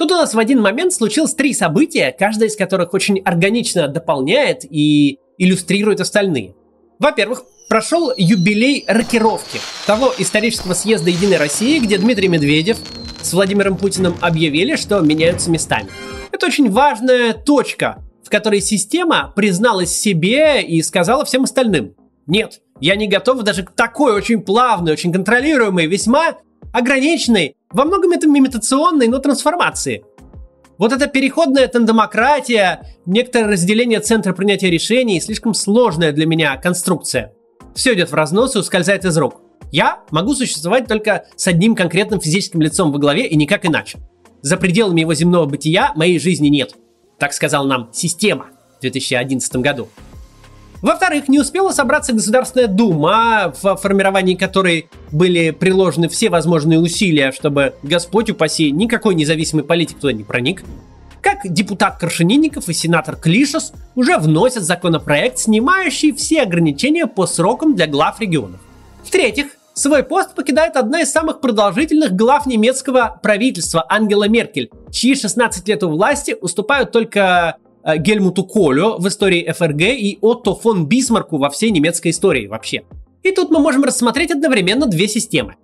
Тут у нас в один момент случилось три события, каждое из которых очень органично дополняет и иллюстрирует остальные. Во-первых, прошел юбилей рокировки того исторического съезда Единой России, где Дмитрий Медведев с Владимиром Путиным объявили, что меняются местами. Это очень важная точка, в которой система призналась себе и сказала всем остальным. Нет, я не готов даже к такой очень плавной, очень контролируемой, весьма ограниченной, во многом это имитационной, но трансформации. Вот эта переходная тандемократия, некоторое разделение центра принятия решений, слишком сложная для меня конструкция. Все идет в разнос и ускользает из рук. Я могу существовать только с одним конкретным физическим лицом во главе и никак иначе. За пределами его земного бытия моей жизни нет. Так сказал нам система в 2011 году. Во-вторых, не успела собраться Государственная Дума, в формировании которой были приложены все возможные усилия, чтобы Господь упаси никакой независимый политик туда не проник. Как депутат Крашенинников и сенатор Клишес уже вносят законопроект, снимающий все ограничения по срокам для глав регионов. В-третьих, свой пост покидает одна из самых продолжительных глав немецкого правительства Ангела Меркель, чьи 16 лет у власти уступают только Гельмуту Колю в истории ФРГ и Отто фон Бисмарку во всей немецкой истории вообще. И тут мы можем рассмотреть одновременно две системы.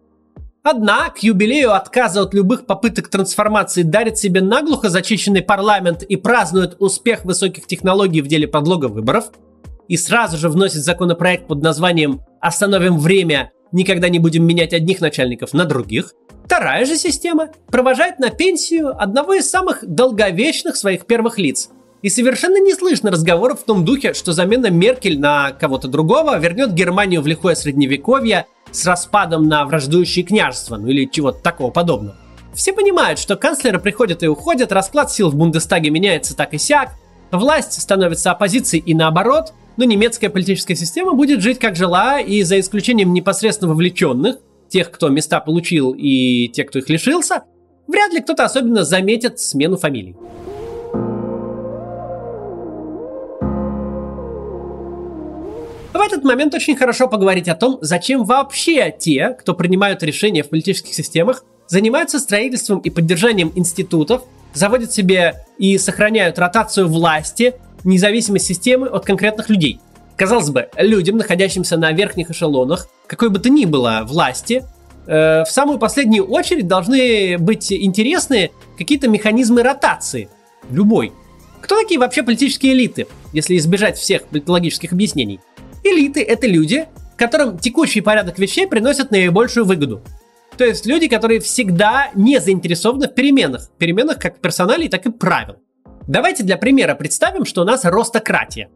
Одна к юбилею отказа от любых попыток трансформации дарит себе наглухо зачищенный парламент и празднует успех высоких технологий в деле подлога выборов, и сразу же вносит законопроект под названием «Остановим время, никогда не будем менять одних начальников на других», Вторая же система провожает на пенсию одного из самых долговечных своих первых лиц – и совершенно не слышно разговоров в том духе, что замена Меркель на кого-то другого вернет Германию в лихое средневековье с распадом на враждующие княжества, ну или чего-то такого подобного. Все понимают, что канцлеры приходят и уходят, расклад сил в Бундестаге меняется так и сяк, власть становится оппозицией и наоборот, но немецкая политическая система будет жить как жила, и за исключением непосредственно вовлеченных, тех, кто места получил и тех, кто их лишился, вряд ли кто-то особенно заметит смену фамилий. Этот момент очень хорошо поговорить о том, зачем вообще те, кто принимают решения в политических системах, занимаются строительством и поддержанием институтов, заводят себе и сохраняют ротацию власти, независимость системы от конкретных людей. Казалось бы, людям, находящимся на верхних эшелонах, какой бы то ни было власти, э, в самую последнюю очередь должны быть интересны какие-то механизмы ротации. Любой. Кто такие вообще политические элиты, если избежать всех политологических объяснений? Элиты – это люди, которым текущий порядок вещей приносит наибольшую выгоду. То есть люди, которые всегда не заинтересованы в переменах. Переменах как персоналей, так и правил. Давайте для примера представим, что у нас ростократия.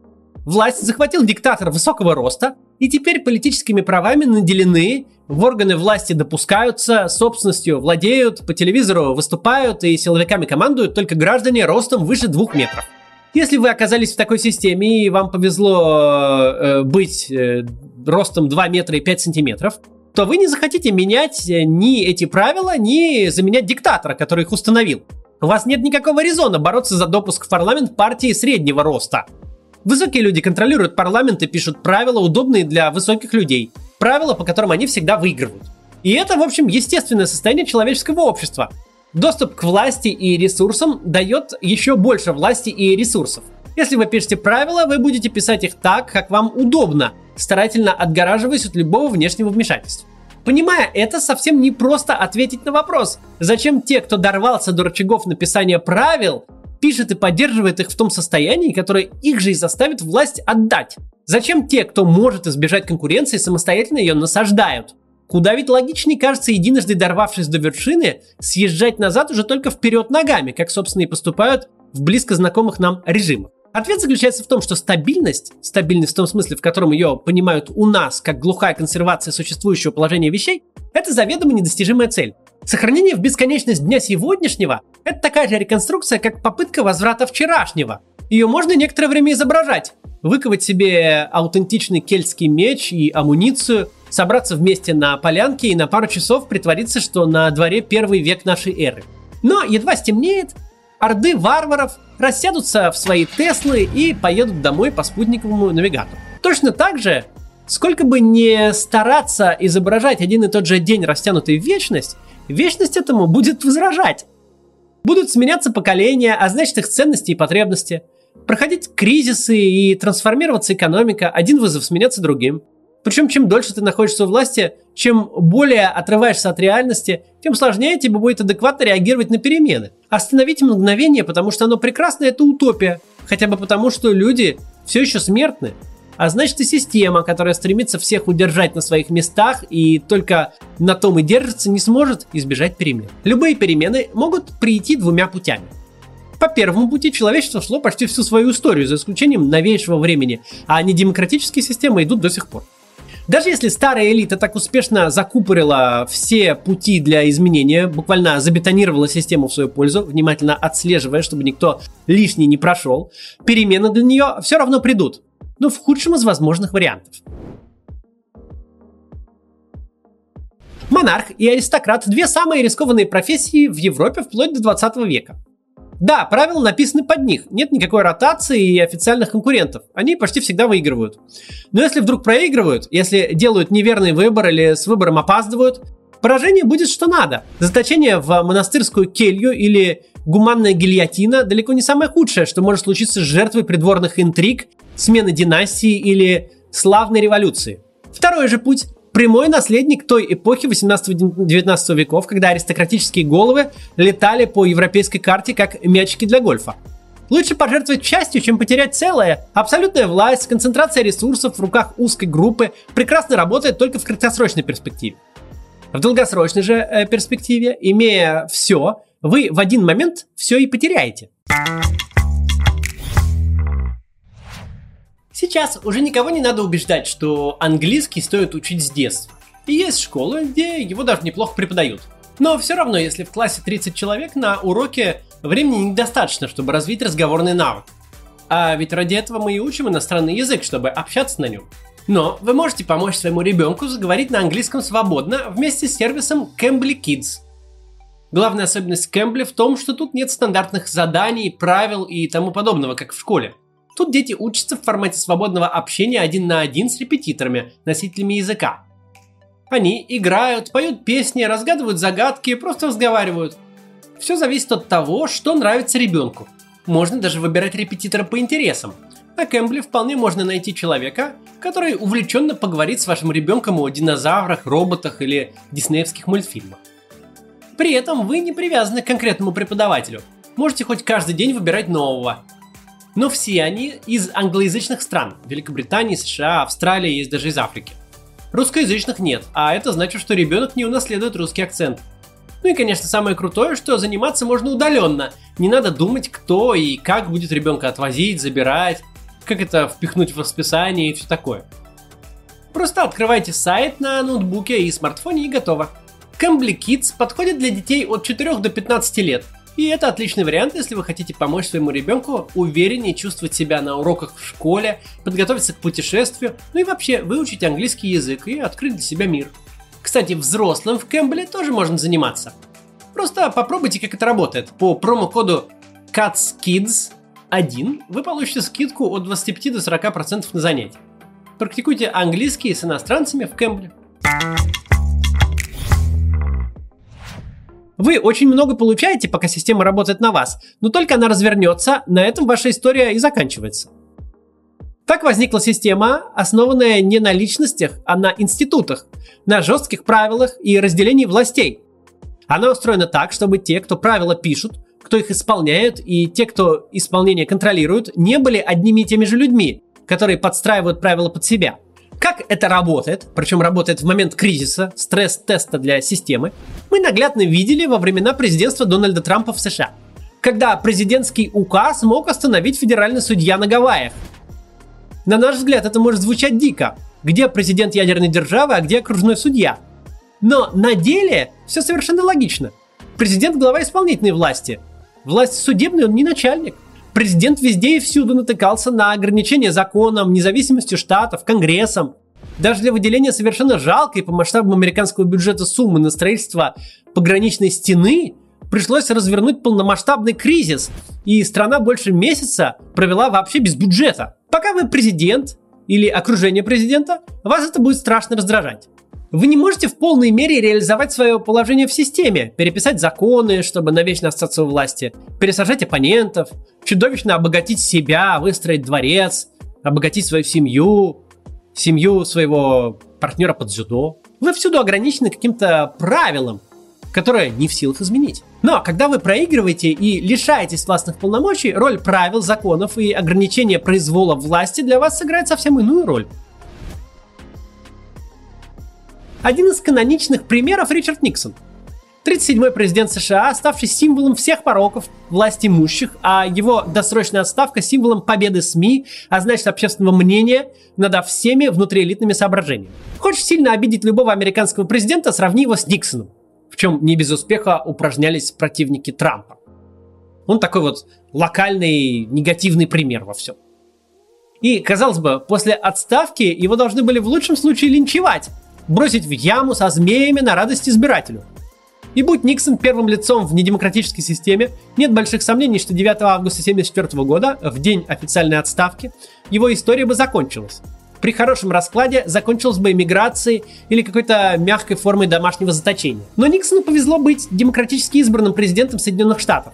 Власть захватил диктатор высокого роста, и теперь политическими правами наделены, в органы власти допускаются, собственностью владеют, по телевизору выступают и силовиками командуют только граждане ростом выше двух метров. Если вы оказались в такой системе и вам повезло э, быть э, ростом 2 метра и 5 сантиметров, то вы не захотите менять э, ни эти правила, ни заменять диктатора, который их установил. У вас нет никакого резона бороться за допуск в парламент партии среднего роста. Высокие люди контролируют парламент и пишут правила, удобные для высоких людей. Правила, по которым они всегда выигрывают. И это, в общем, естественное состояние человеческого общества. Доступ к власти и ресурсам дает еще больше власти и ресурсов. Если вы пишете правила, вы будете писать их так, как вам удобно, старательно отгораживаясь от любого внешнего вмешательства. Понимая это, совсем не просто ответить на вопрос, зачем те, кто дорвался до рычагов написания правил, пишет и поддерживает их в том состоянии, которое их же и заставит власть отдать. Зачем те, кто может избежать конкуренции, самостоятельно ее насаждают? Куда ведь логичнее кажется, единожды дорвавшись до вершины, съезжать назад уже только вперед ногами, как, собственно, и поступают в близко знакомых нам режимах. Ответ заключается в том, что стабильность, стабильность в том смысле, в котором ее понимают у нас, как глухая консервация существующего положения вещей, это заведомо недостижимая цель. Сохранение в бесконечность дня сегодняшнего – это такая же реконструкция, как попытка возврата вчерашнего. Ее можно некоторое время изображать, выковать себе аутентичный кельтский меч и амуницию – собраться вместе на полянке и на пару часов притвориться, что на дворе первый век нашей эры. Но едва стемнеет, орды варваров рассядутся в свои Теслы и поедут домой по спутниковому навигатору. Точно так же, сколько бы не стараться изображать один и тот же день, растянутый в вечность, вечность этому будет возражать. Будут сменяться поколения, а значит их ценности и потребности. Проходить кризисы и трансформироваться экономика, один вызов сменяться другим. Причем, чем дольше ты находишься у власти, чем более отрываешься от реальности, тем сложнее тебе будет адекватно реагировать на перемены. Остановить мгновение, потому что оно прекрасно, это утопия. Хотя бы потому, что люди все еще смертны. А значит и система, которая стремится всех удержать на своих местах и только на том и держится, не сможет избежать перемен. Любые перемены могут прийти двумя путями. По первому пути человечество шло почти всю свою историю, за исключением новейшего времени, а недемократические системы идут до сих пор. Даже если старая элита так успешно закупорила все пути для изменения, буквально забетонировала систему в свою пользу, внимательно отслеживая, чтобы никто лишний не прошел, перемены для нее все равно придут, но в худшем из возможных вариантов. Монарх и аристократ – две самые рискованные профессии в Европе вплоть до 20 века. Да, правила написаны под них. Нет никакой ротации и официальных конкурентов. Они почти всегда выигрывают. Но если вдруг проигрывают, если делают неверный выбор или с выбором опаздывают, поражение будет что надо. Заточение в монастырскую келью или гуманная гильотина далеко не самое худшее, что может случиться с жертвой придворных интриг, смены династии или славной революции. Второй же путь прямой наследник той эпохи 18-19 веков, когда аристократические головы летали по европейской карте как мячики для гольфа. Лучше пожертвовать частью, чем потерять целое. Абсолютная власть, концентрация ресурсов в руках узкой группы прекрасно работает только в краткосрочной перспективе. В долгосрочной же э, перспективе, имея все, вы в один момент все и потеряете. Сейчас уже никого не надо убеждать, что английский стоит учить с детства. И есть школы, где его даже неплохо преподают. Но все равно, если в классе 30 человек, на уроке времени недостаточно, чтобы развить разговорный навык. А ведь ради этого мы и учим иностранный язык, чтобы общаться на нем. Но вы можете помочь своему ребенку заговорить на английском свободно вместе с сервисом Cambly Kids. Главная особенность Cambly в том, что тут нет стандартных заданий, правил и тому подобного, как в школе. Тут дети учатся в формате свободного общения один на один с репетиторами, носителями языка. Они играют, поют песни, разгадывают загадки, просто разговаривают. Все зависит от того, что нравится ребенку. Можно даже выбирать репетитора по интересам. На Кэмбле вполне можно найти человека, который увлеченно поговорит с вашим ребенком о динозаврах, роботах или диснеевских мультфильмах. При этом вы не привязаны к конкретному преподавателю. Можете хоть каждый день выбирать нового, но все они из англоязычных стран. Великобритании, США, Австралии, есть даже из Африки. Русскоязычных нет, а это значит, что ребенок не унаследует русский акцент. Ну и, конечно, самое крутое, что заниматься можно удаленно. Не надо думать, кто и как будет ребенка отвозить, забирать, как это впихнуть в расписание и все такое. Просто открывайте сайт на ноутбуке и смартфоне и готово. Cambly Kids подходит для детей от 4 до 15 лет – и это отличный вариант, если вы хотите помочь своему ребенку увереннее чувствовать себя на уроках в школе, подготовиться к путешествию, ну и вообще выучить английский язык и открыть для себя мир. Кстати, взрослым в Кэмбле тоже можно заниматься. Просто попробуйте, как это работает. По промокоду CATSKIDS1 вы получите скидку от 25 до 40% на занятия. Практикуйте английский с иностранцами в Кэмбле. Вы очень много получаете, пока система работает на вас, но только она развернется, на этом ваша история и заканчивается. Так возникла система, основанная не на личностях, а на институтах, на жестких правилах и разделении властей. Она устроена так, чтобы те, кто правила пишут, кто их исполняют и те, кто исполнение контролируют, не были одними и теми же людьми, которые подстраивают правила под себя – как это работает, причем работает в момент кризиса, стресс-теста для системы, мы наглядно видели во времена президентства Дональда Трампа в США, когда президентский указ мог остановить федеральный судья на Гавайях. На наш взгляд, это может звучать дико. Где президент ядерной державы, а где окружной судья? Но на деле все совершенно логично. Президент – глава исполнительной власти. Власть судебная, он не начальник – Президент везде и всюду натыкался на ограничения законом, независимостью штатов, конгрессом. Даже для выделения совершенно жалкой по масштабам американского бюджета суммы на строительство пограничной стены пришлось развернуть полномасштабный кризис, и страна больше месяца провела вообще без бюджета. Пока вы президент или окружение президента, вас это будет страшно раздражать. Вы не можете в полной мере реализовать свое положение в системе, переписать законы, чтобы навечно остаться у власти, пересажать оппонентов, чудовищно обогатить себя, выстроить дворец, обогатить свою семью, семью своего партнера под дзюдо. Вы всюду ограничены каким-то правилом, которое не в силах изменить. Но когда вы проигрываете и лишаетесь властных полномочий, роль правил, законов и ограничения произвола власти для вас сыграет совсем иную роль. Один из каноничных примеров Ричард Никсон. 37-й президент США, ставший символом всех пороков власти имущих, а его досрочная отставка символом победы СМИ, а значит общественного мнения над всеми внутриэлитными соображениями. Хочешь сильно обидеть любого американского президента, сравни его с Никсоном, в чем не без успеха упражнялись противники Трампа. Он такой вот локальный негативный пример во всем. И, казалось бы, после отставки его должны были в лучшем случае линчевать, бросить в яму со змеями на радость избирателю. И будь Никсон первым лицом в недемократической системе, нет больших сомнений, что 9 августа 1974 года, в день официальной отставки, его история бы закончилась. При хорошем раскладе закончилась бы эмиграцией или какой-то мягкой формой домашнего заточения. Но Никсону повезло быть демократически избранным президентом Соединенных Штатов.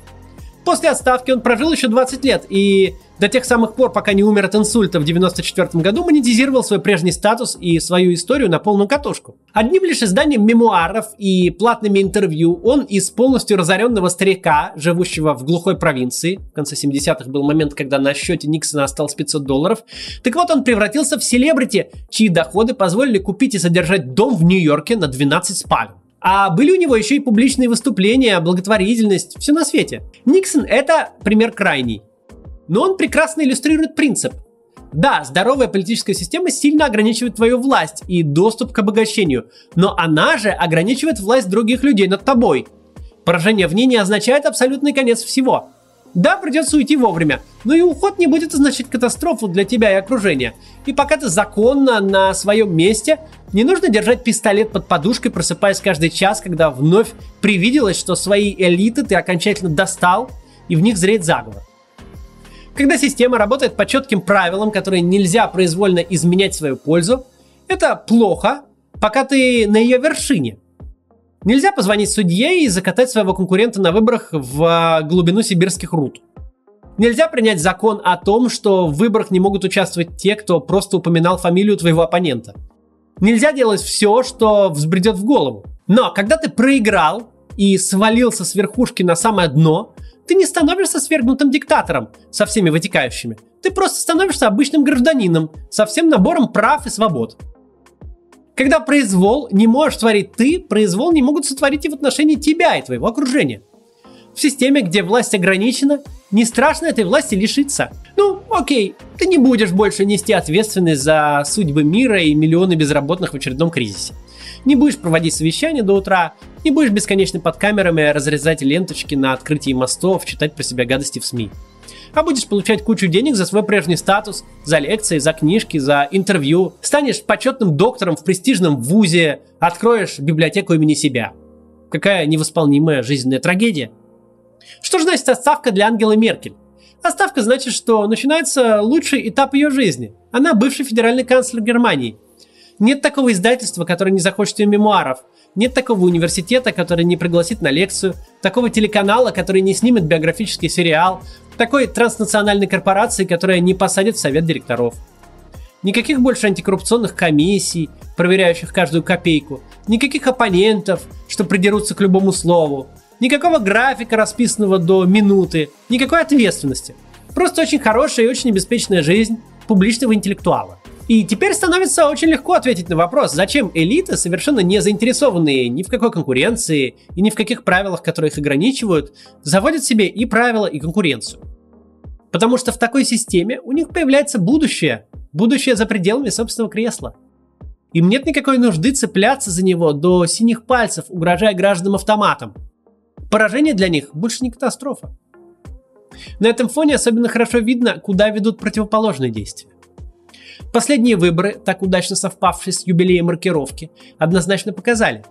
После отставки он прожил еще 20 лет и до тех самых пор, пока не умер от инсульта в 94 году, монетизировал свой прежний статус и свою историю на полную катушку. Одним лишь изданием мемуаров и платными интервью он из полностью разоренного старика, живущего в глухой провинции, в конце 70-х был момент, когда на счете Никсона осталось 500 долларов, так вот он превратился в селебрити, чьи доходы позволили купить и содержать дом в Нью-Йорке на 12 спален. А были у него еще и публичные выступления, благотворительность, все на свете. Никсон это пример крайний. Но он прекрасно иллюстрирует принцип. Да, здоровая политическая система сильно ограничивает твою власть и доступ к обогащению, но она же ограничивает власть других людей над тобой. Поражение в ней не означает абсолютный конец всего. Да, придется уйти вовремя, но и уход не будет означать катастрофу для тебя и окружения. И пока ты законно на своем месте, не нужно держать пистолет под подушкой, просыпаясь каждый час, когда вновь привиделось, что свои элиты ты окончательно достал, и в них зреет заговор. Когда система работает по четким правилам, которые нельзя произвольно изменять в свою пользу, это плохо, пока ты на ее вершине. Нельзя позвонить судье и закатать своего конкурента на выборах в а, глубину сибирских руд. Нельзя принять закон о том, что в выборах не могут участвовать те, кто просто упоминал фамилию твоего оппонента. Нельзя делать все, что взбредет в голову. Но когда ты проиграл и свалился с верхушки на самое дно, ты не становишься свергнутым диктатором со всеми вытекающими. Ты просто становишься обычным гражданином со всем набором прав и свобод. Когда произвол не можешь творить ты, произвол не могут сотворить и в отношении тебя и твоего окружения. В системе, где власть ограничена, не страшно этой власти лишиться. Ну, окей, ты не будешь больше нести ответственность за судьбы мира и миллионы безработных в очередном кризисе. Не будешь проводить совещания до утра, не будешь бесконечно под камерами разрезать ленточки на открытии мостов, читать про себя гадости в СМИ. А будешь получать кучу денег за свой прежний статус, за лекции, за книжки, за интервью. Станешь почетным доктором в престижном вузе, откроешь библиотеку имени себя. Какая невосполнимая жизненная трагедия. Что же значит отставка для Ангелы Меркель? Отставка значит, что начинается лучший этап ее жизни. Она бывший федеральный канцлер Германии. Нет такого издательства, которое не захочет ее мемуаров – нет такого университета, который не пригласит на лекцию, такого телеканала, который не снимет биографический сериал, такой транснациональной корпорации, которая не посадит в совет директоров. Никаких больше антикоррупционных комиссий, проверяющих каждую копейку, никаких оппонентов, что придерутся к любому слову, никакого графика, расписанного до минуты, никакой ответственности. Просто очень хорошая и очень обеспеченная жизнь публичного интеллектуала. И теперь становится очень легко ответить на вопрос, зачем элиты, совершенно не заинтересованные ни в какой конкуренции и ни в каких правилах, которые их ограничивают, заводят себе и правила, и конкуренцию. Потому что в такой системе у них появляется будущее, будущее за пределами собственного кресла. Им нет никакой нужды цепляться за него до синих пальцев, угрожая гражданам автоматом. Поражение для них больше не катастрофа. На этом фоне особенно хорошо видно, куда ведут противоположные действия. Последние выборы, так удачно совпавшие с юбилеем маркировки, однозначно показали.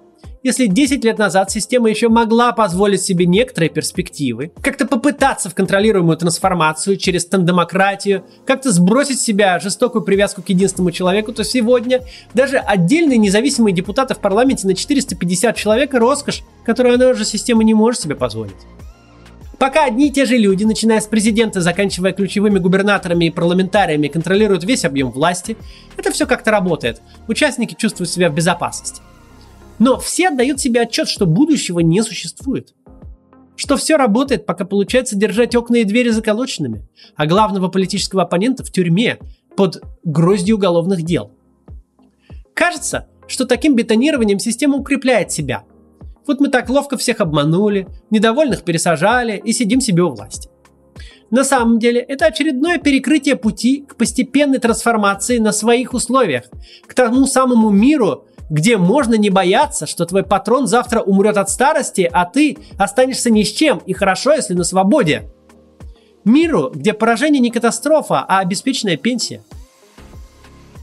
если 10 лет назад система еще могла позволить себе некоторые перспективы, как-то попытаться в контролируемую трансформацию через тандемократию, как-то сбросить с себя жестокую привязку к единственному человеку, то сегодня даже отдельные независимые депутаты в парламенте на 450 человек – роскошь, которую она уже система не может себе позволить. Пока одни и те же люди, начиная с президента, заканчивая ключевыми губернаторами и парламентариями, контролируют весь объем власти, это все как-то работает. Участники чувствуют себя в безопасности. Но все отдают себе отчет, что будущего не существует. Что все работает, пока получается держать окна и двери заколоченными, а главного политического оппонента в тюрьме под гроздью уголовных дел. Кажется, что таким бетонированием система укрепляет себя – вот мы так ловко всех обманули, недовольных пересажали и сидим себе у власти. На самом деле это очередное перекрытие пути к постепенной трансформации на своих условиях, к тому самому миру, где можно не бояться, что твой патрон завтра умрет от старости, а ты останешься ни с чем, и хорошо, если на свободе. Миру, где поражение не катастрофа, а обеспеченная пенсия –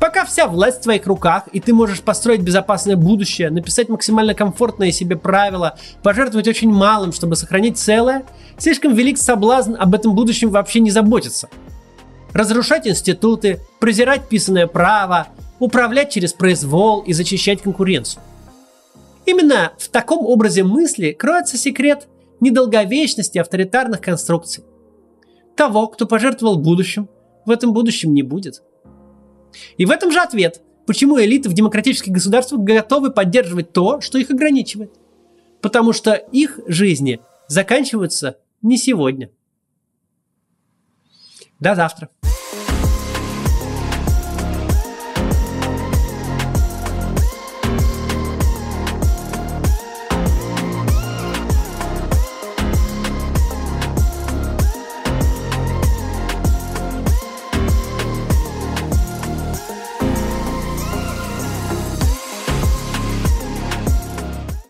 Пока вся власть в твоих руках, и ты можешь построить безопасное будущее, написать максимально комфортные себе правила, пожертвовать очень малым, чтобы сохранить целое, слишком велик соблазн об этом будущем вообще не заботиться. Разрушать институты, презирать писанное право, управлять через произвол и зачищать конкуренцию. Именно в таком образе мысли кроется секрет недолговечности авторитарных конструкций. Того, кто пожертвовал будущим, в этом будущем не будет – и в этом же ответ, почему элиты в демократических государствах готовы поддерживать то, что их ограничивает. Потому что их жизни заканчиваются не сегодня. До завтра.